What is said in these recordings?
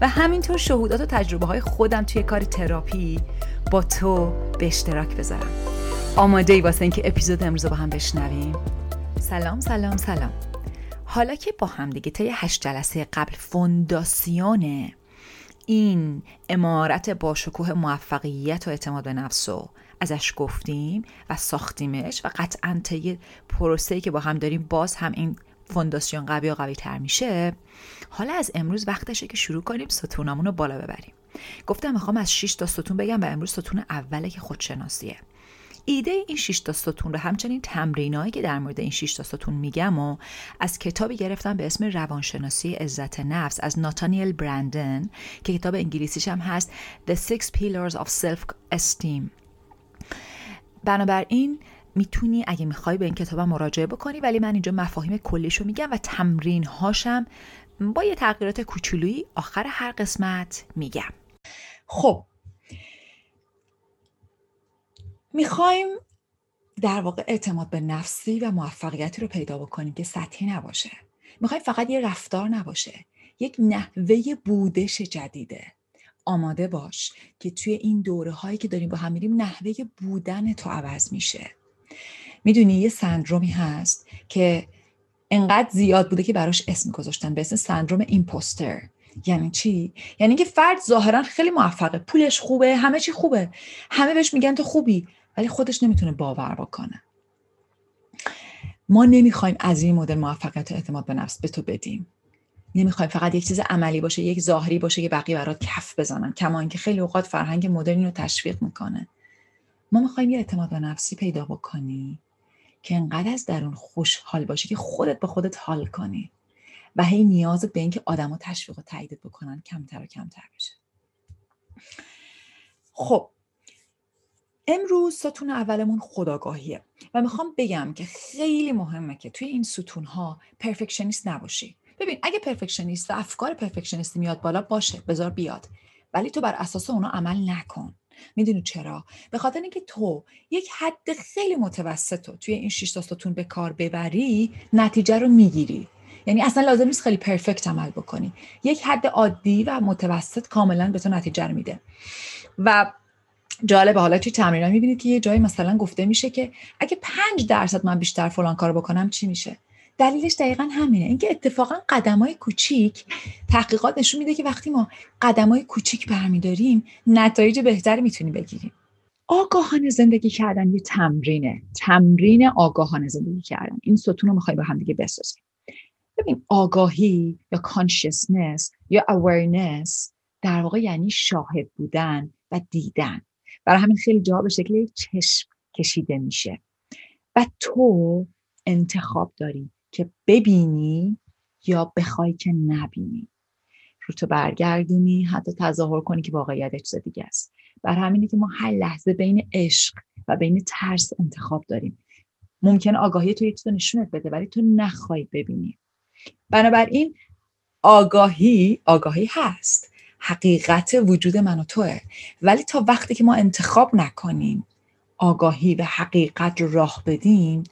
و همینطور شهودات و تجربه های خودم توی کار تراپی با تو به اشتراک بذارم. آماده ای واسه اینکه اپیزود امروز با هم بشنویم. سلام سلام سلام. حالا که با هم دیگه طی هشت جلسه قبل فونداسیون این امارت با شکوه موفقیت و اعتماد به نفس رو ازش گفتیم و ساختیمش و قطعا طی پروسه‌ای که با هم داریم باز هم این فونداسیون قوی و قوی تر میشه حالا از امروز وقتشه که شروع کنیم ستونمون رو بالا ببریم. گفتم می‌خوام از 6 تا ستون بگم و امروز ستون اوله که خودشناسیه. ایده این 6 تا ستون رو همچنین تمرینایی که در مورد این 6 تا ستون میگم و از کتابی گرفتم به اسم روانشناسی عزت نفس از ناتانیل برندن که کتاب انگلیسیش هم هست The Six Pillars of Self-Esteem. بنابراین می‌تونی اگه می‌خوای به این کتاب مراجعه بکنی ولی من اینجا مفاهیم کلیشو میگم و تمرین هاشم با یه تغییرات کوچولویی آخر هر قسمت میگم. خب. می‌خوایم در واقع اعتماد به نفسی و موفقیتی رو پیدا بکنیم که سطحی نباشه. می‌خوایم فقط یه رفتار نباشه. یک نحوه بودش جدیده. آماده باش که توی این دوره هایی که داریم با هم میریم نحوه بودن تو عوض میشه. می‌دونی یه سندرومی هست که انقدر زیاد بوده که براش اسم گذاشتن به اسم سندروم ایمپوستر. یعنی چی؟ یعنی اینکه فرد ظاهرا خیلی موفقه پولش خوبه همه چی خوبه. همه بهش میگن تو خوبی ولی خودش نمی‌تونه باور بکنه. ما نمی‌خوایم از این مدل موفقیت و اعتماد به نفس به تو بدیم. نمی‌خوایم فقط یک چیز عملی باشه یک ظاهری باشه که بقیه برات کف بزنن کما اینکه خیلی اوقات فرهنگ مدرن رو تشویق می‌کنه. ما می‌خوایم یه اعتماد به نفسی پیدا بکنی که انقدر از درون خوشحال باشی که خودت به خودت حال کنی و هی نیاز به اینکه آدما تشویق و تایید بکنن کمتر و کمتر بشه. خب امروز ستون اولمون خداگاهیه و می‌خوام بگم که خیلی مهمه که توی این ستون ها پرفکشنیست نباشی. ببین اگه پرفکشنیست و افکار پرفکشنیستی میاد بالا باشه بذار بیاد. ولی تو بر اساس اونا عمل نکن. می‌دونی چرا؟ به خاطر اینکه تو یک حد خیلی متوسط رو توی این 6 تا ستون به کار ببری نتیجه رو می‌گیری. یعنی اصلا لازم نیست خیلی پرفکت عمل بکنی. یک حد عادی و متوسط کاملا به تو نتیجه رو میده. و جالبه حالا توی تمرین می‌بینید که یه جایی مثلا گفته میشه که اگه پنج درصد من بیشتر فلان کار بکنم چی میشه؟ دلیلش دقیقا همینه. اینکه اتفاقا قدم های کوچیک تحقیقات نشون میده که وقتی ما قدم های کوچیک برمیداریم نتایج بهتری می‌تونیم بگیریم آگاهانه زندگی کردن یه تمرینه. تمرین آگاهانه زندگی کردن. این ستون رو می‌خوایم با هم دیگه بسازیم. ببین آگاهی یا کانشیسنس یا awareness در واقع یعنی شاهد بودن و دیدن. برای همین خیلی جا به شکل چشم کشیده میشه. و تو انتخاب داری. که ببینی یا بخوای که نبینی. رو تو برگردونی حتی تظاهر کنی که واقعیت چیز دیگه است. بر همینه که ما هر لحظه بین عشق و بین ترس انتخاب داریم. ممکن آگاهی تو یه نشونت بده ولی تو نخوای ببینی. بنابراین آگاهی آگاهی هست. حقیقت وجود من و توه. ولی تا وقتی که ما انتخاب نکنیم آگاهی و حقیقت راه بدیم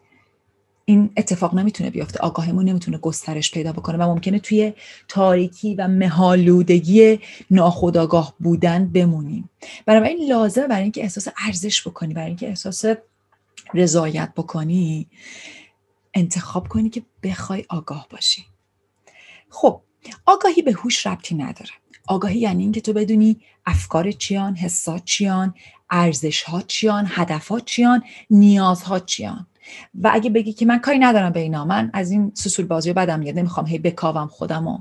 این اتفاق نمی‌تونه بیفته. آگاهیمون نمی‌تونه گسترش پیدا بکنه و ممکنه توی تاریکی و مهالودگی ناخودآگاه بودن بمونیم. بنابراین لازمه برای اینکه احساس ارزش بکنی برای اینکه احساس رضایت بکنی انتخاب کنی که بخوای آگاه باشی. خب آگاهی به هوش ربطی نداره. آگاهی یعنی اینکه تو بدونی افکار چیان حسات چیان ارزش ها چیان هدفات چیان نیازها چیان. و اگه بگی که من کاری ندارم به اینا من از این سسول بازی بدم میاد نمی‌خوام هی بکاوم خودمو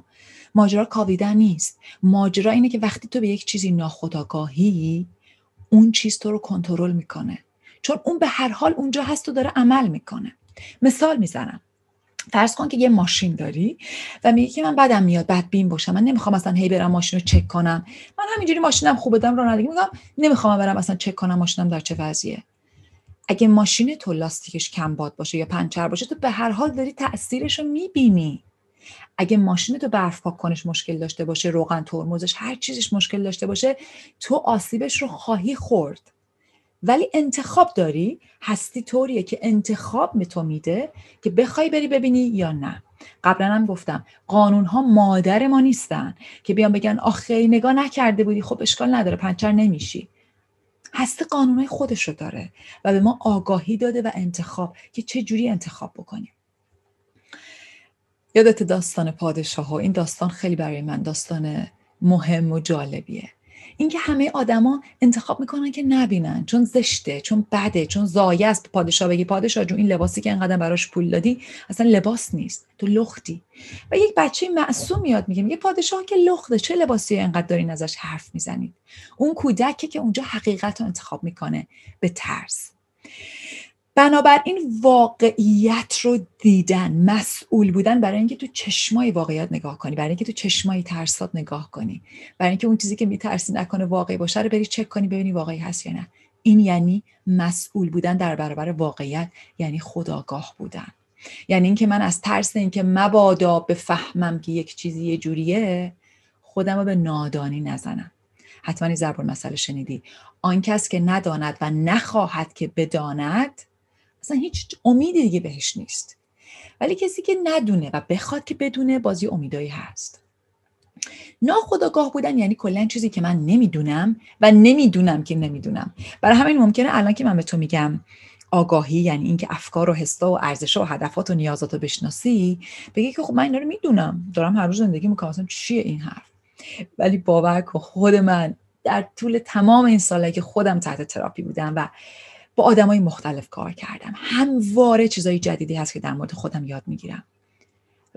ماجرا کاویدن نیست. ماجرا اینه که وقتی تو به یک چیزی ناخداگاهی اون چیز تو رو کنترل می‌کنه. چون اون به هر حال اونجا هست و داره عمل می‌کنه. مثال می‌زنم. فرض کن که یه ماشین داری و میگی که من بدم میاد بدبین باشم. من نمی‌خوام اصلا هی برم ماشین رو چک کنم. من همینجوری ماشینم خوب بدم رانندگی میگم نمی‌خوام برم اصلا چک کنم ماشینم در چه وضعیه. اگه ماشین تو لاستیکش کم باد باشه یا پنچر باشه تو به هر حال داری تاثیرش رو می‌بینی. اگه ماشین تو برف پاک کنش مشکل داشته باشه روغن ترمزش هر چیزش مشکل داشته باشه تو آسیبش رو خواهی خورد. ولی انتخاب داری هستی طوریه که انتخاب به تو میده که بخوای بری ببینی یا نه. قبلا هم گفتم قانون ها مادر ما نیستن که بیان بگن آخه نگاه نکرده بودی خب اشکال نداره پنچر نمیشی. هستی قانونهای خودش رو داره و به ما آگاهی داده و انتخاب که چه جوری انتخاب بکنیم. یادت داستان پادشاه ها این داستان خیلی برای من داستان مهم و جالبیه. اینکه همه آدما انتخاب می‌کنن که نبینن چون زشته چون بده چون زایه است. پادشاه بگی پادشاه جون این لباسی که انقدر براش پول دادی اصلا لباس نیست. تو لختی. و یک بچه معصوم میاد میگه میگه پادشاه که لخته چه لباسی انقدر دارین ازش حرف می‌زنید؟ اون کودکه که اونجا حقیقت رو انتخاب می‌کنه به ترس. بنابراین واقعیت رو دیدن مسئول بودن برای اینکه تو چشمای واقعیت نگاه کنی برای اینکه تو چشمای ترسات نگاه کنی. برای اینکه اون چیزی که میترسی نکنه واقعی باشه رو بری چک کنی ببینی واقعی هست یا نه. این یعنی مسئول بودن در برابر واقعیت یعنی خداگاه بودن. یعنی اینکه من از ترس اینکه مبادا بفهمم که یک چیزی یه جوریه خودم رو به نادانی نزنم. حتما این ضرب مسئله شنیدی. آن کس که نداند و نخواهد که بداند اصلا هیچ امیدی دیگه بهش نیست. ولی کسی که ندونه و بخواد که بدونه بازی امیدایی هست. ناخداگاه بودن یعنی کلا چیزی که من نمی‌دونم و نمی‌دونم که نمی‌دونم. برای همین ممکنه الان که من به تو میگم آگاهی یعنی اینکه افکار و حسا و ارزش و هدفات و نیازات رو بشناسی بگی که خب من اینا رو می‌دونم. دارم هر روز زندگی می‌کنم. چیه این حرف؟ ولی باور کن خود من در طول تمام این ساله که خودم تحت تراپی بودم و با آدمای مختلف کار کردم. همواره چیزای جدیدی هست که در مورد خودم یاد می‌گیرم.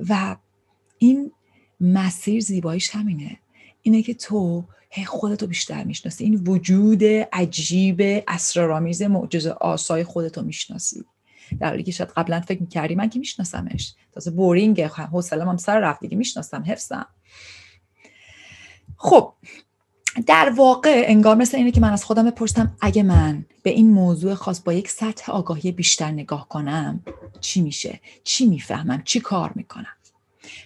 و این مسیر زیباییش همینه. اینه که تو خودتو بیشتر می‌شناسی. این وجود عجیب اسرارآمیز معجزه آسای خودتو می‌شناسی. در حالی که شاید قبلا فکر می‌کردی من که میشناسمش. تازه بورینگ حوصله هم سر رفت دیگه می‌شناسم حفظم. خب در واقع انگار مثل اینه که من از خودم بپرسم اگه من به این موضوع خاص با یک سطح آگاهی بیشتر نگاه کنم چی میشه؟ چی می‌فهمم؟ چی کار می‌کنم؟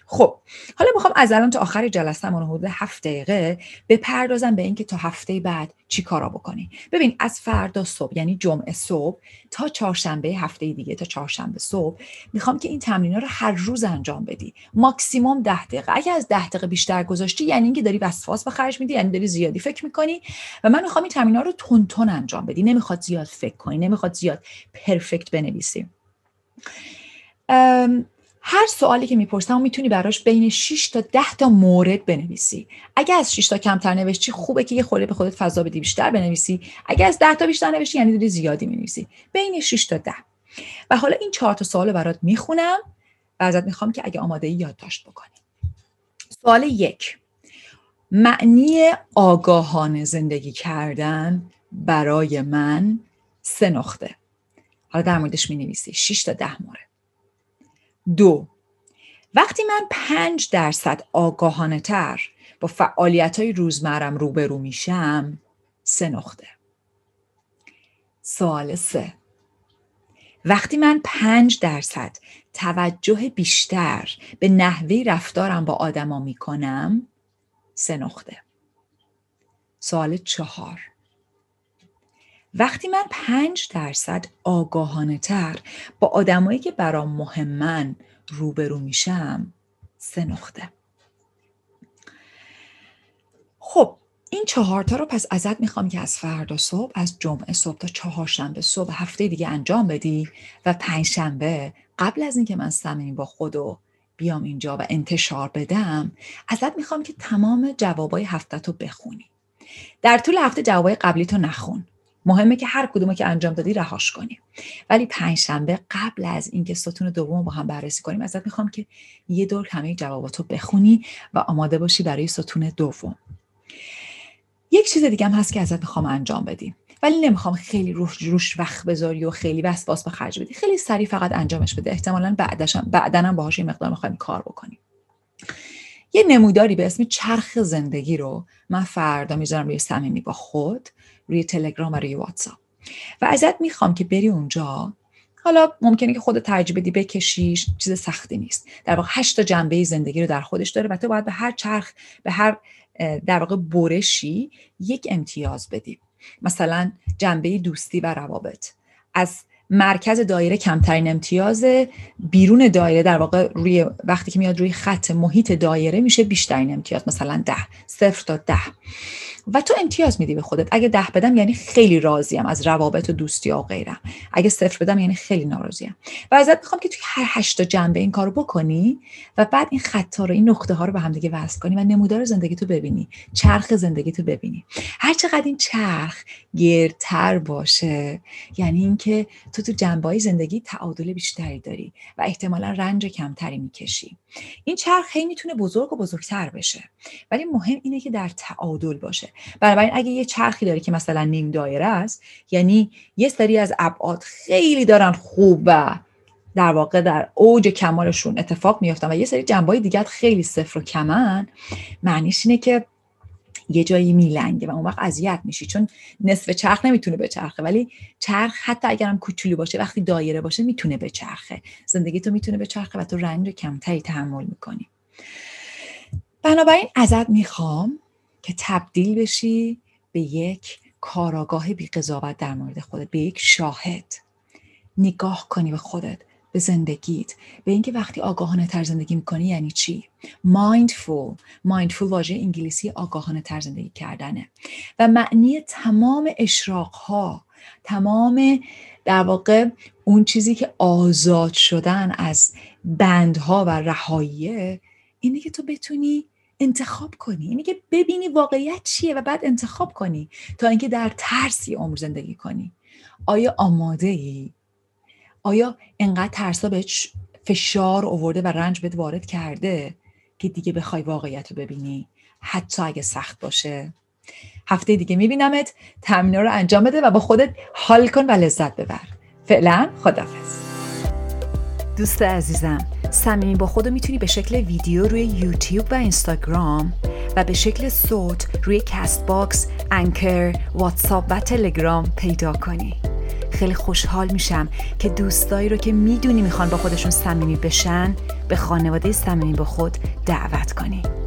خب حالا می‌خوام از الان تا آخر جلسه حدود هفت دقیقه بپردازم به اینکه تا هفته بعد چی کارا بکنی. ببین از فردا صبح یعنی جمعه صبح تا چهارشنبه هفته دیگه تا چهارشنبه صبح می‌خوام که این تمرین رو هر روز انجام بدی. ماکسیموم ده دقیقه. اگه از ده دقیقه بیشتر گذاشتی یعنی اینکه داری وسواس به خرج میدی یعنی داری زیادی فکر می‌کنی. و من می‌خوام این تمرین رو تون تون انجام بدی. نمی‌خواد زیاد فکر کنی نمی‌خواد زیاد پرفکت بنویسی. هر سوالی که می‌پرسم می‌تونی براش بین 6 تا 10 تا مورد بنویسی. اگه از 6 تا کمتر نوشتی خوبه که یه خورده به خودت فضا بدی بیشتر بنویسی. اگه از 10 تا بیشتر نوشتی یعنی داری زیادی می‌نویسی. بین 6 تا 10 و حالا این چهار تا سوال برات می‌خونم و ازت می‌خوام که اگه آماده ای یادداشت بکنی. سوال یک. معنی آگاهانه زندگی کردن برای من سه نقطه. حالا در موردش می نویسی 6 تا 10 مورد. دو. وقتی من پنج درصد آگاهانه تر با فعالیت های روزمرم روبرو میشم سه نقطه. سوال سه. وقتی من پنج درصد توجه بیشتر به نحوه رفتارم با آدما می‌کنم سه نقطه. سوال چهار. وقتی من پنج درصد آگاهانه تر با آدمایی که برام مهمن روبرو میشم سه نقطه. خب این چهارتا رو پس ازت می‌خوام که از فردا صبح از جمعه صبح تا چهارشنبه صبح هفته دیگه انجام بدی و پنجشنبه قبل از اینکه من سمین با خودو بیام اینجا و انتشار بدم ازت می‌خوام که تمام جوابای هفته تو بخونی. در طول هفته جوابای قبلی تو نخون. مهمه که هر کدومو که انجام دادی رهاش کنی. ولی پنجشنبه قبل از اینکه ستون دوم با هم بررسی کنیم ازت می‌خوام که یه دور همه جواباتو بخونی و آماده باشی برای ستون دوم. یک چیز دیگه هم هست که ازت می‌خوام انجام بدی ولی نمی‌خوام خیلی روش روش وقت بذاری و خیلی وسواس به خرج بدی. خیلی سریع فقط انجامش بده. احتمالا بعدش بعدا هم باهاش این مقدار می‌خوایم کار بکنیم. یه نموداری به اسم چرخ زندگی رو من فردا می‌ذارم روی صمیمی با خود روی تلگرام و روی واتساپ. و ازت می‌خوام که بری اونجا حالا ممکنه که خودت ترجیح بدی بکشیش چیز سختی نیست. در واقع هشت تا جنبه زندگی رو در خودش داره و تو باید به هر چرخ به هر در واقع برشی یک امتیاز بدی. مثلا جنبه دوستی و روابط. از مرکز دایره کمترین امتیاز بیرون دایره در واقع روی وقتی که میاد روی خط محیط دایره میشه بیشترین امتیاز مثلا ده صفر تا ده. و تو امتیاز میدی به خودت. اگه ده بدم یعنی خیلی راضیم از روابط و دوستی و غیرم. اگه صفر بدم یعنی خیلی ناراضیم. و ازت می‌خوام که توی هر هشتا جنبه این کارو بکنی و بعد این خطا رو این نقطه ها رو به هم دیگه وصل کنی و نمودار زندگی تو ببینی. چرخ زندگی تو ببینی. هر چقدر این چرخ گردتر باشه یعنی اینکه تو تو جنبه زندگی تعادل بیشتری داری و احتمالا رنج کمتری می‌کشی. این چرخ هی می‌تونه بزرگ و بزرگتر بشه. ولی مهم اینه که در تعادل باشه. بنابراین اگه یه چرخی داره که مثلا نیم دایره است یعنی یه سری از ابعاد خیلی دارن خوب و در واقع در اوج کمالشون اتفاق میافتن و یه سری جنبه دیگه خیلی صفر و کمن معنیش اینه که یه جایی میلنگه و اون وقت اذیت میشی. چون نصف چرخ نمی‌تونه به چرخه ولی چرخ حتی اگرم کوچولو باشه وقتی دایره باشه می‌تونه به چرخه زندگی تو می‌تونه به چرخه و تو رنج کمتری تحمل می‌کنی. بنابراین ازت می‌خوام که تبدیل بشی به یک کاراگاه بی قضاوت در مورد خودت به یک شاهد. نگاه کنی به خودت. به زندگیت. به اینکه وقتی آگاهانه تر زندگی می‌کنی یعنی چی؟ مایندفول مایندفول واژه انگلیسی آگاهانه تر زندگی کردنه. و معنی تمام اشراق ها تمام در واقع اون چیزی که آزاد شدن از بندها و رهاییه اینه که تو بتونی انتخاب کنی. اینه که ببینی واقعیت چیه و بعد انتخاب کنی تا اینکه در ترسی عمر زندگی کنی. آیا آماده ای آیا انقدر ترسا به فشار آورده و رنج بهت وارد کرده که دیگه بخوای واقعیت رو ببینی؟ حتی اگه سخت باشه. هفته دیگه میبینمت. تمرین رو انجام بده و با خودت حال کن و لذت ببر. فعلا خدافظ دوست عزیزم صمیمی با خود رو می‌تونی به شکل ویدیو روی یوتیوب و اینستاگرام و به شکل صوت روی Castbox، Anchor، واتساپ و تلگرام پیدا کنی. خیلی خوشحال میشم که دوستایی رو که می‌دونی می‌خوان با خودشون صمیمی بشن به خانواده صمیمی با خود دعوت کنی.